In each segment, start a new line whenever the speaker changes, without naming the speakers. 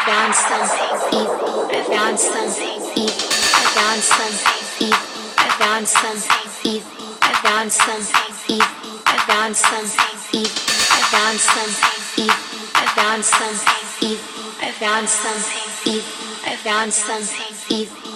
advance some, eat, advance some, eat, advance some, eat, advance some, eat, advance some, eat, advance some, eat, advance some, eat, advance some, eat, advance some, eat, advance some, eat, advance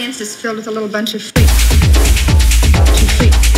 audience is filled with a little bunch of freaks. Bunch freaks.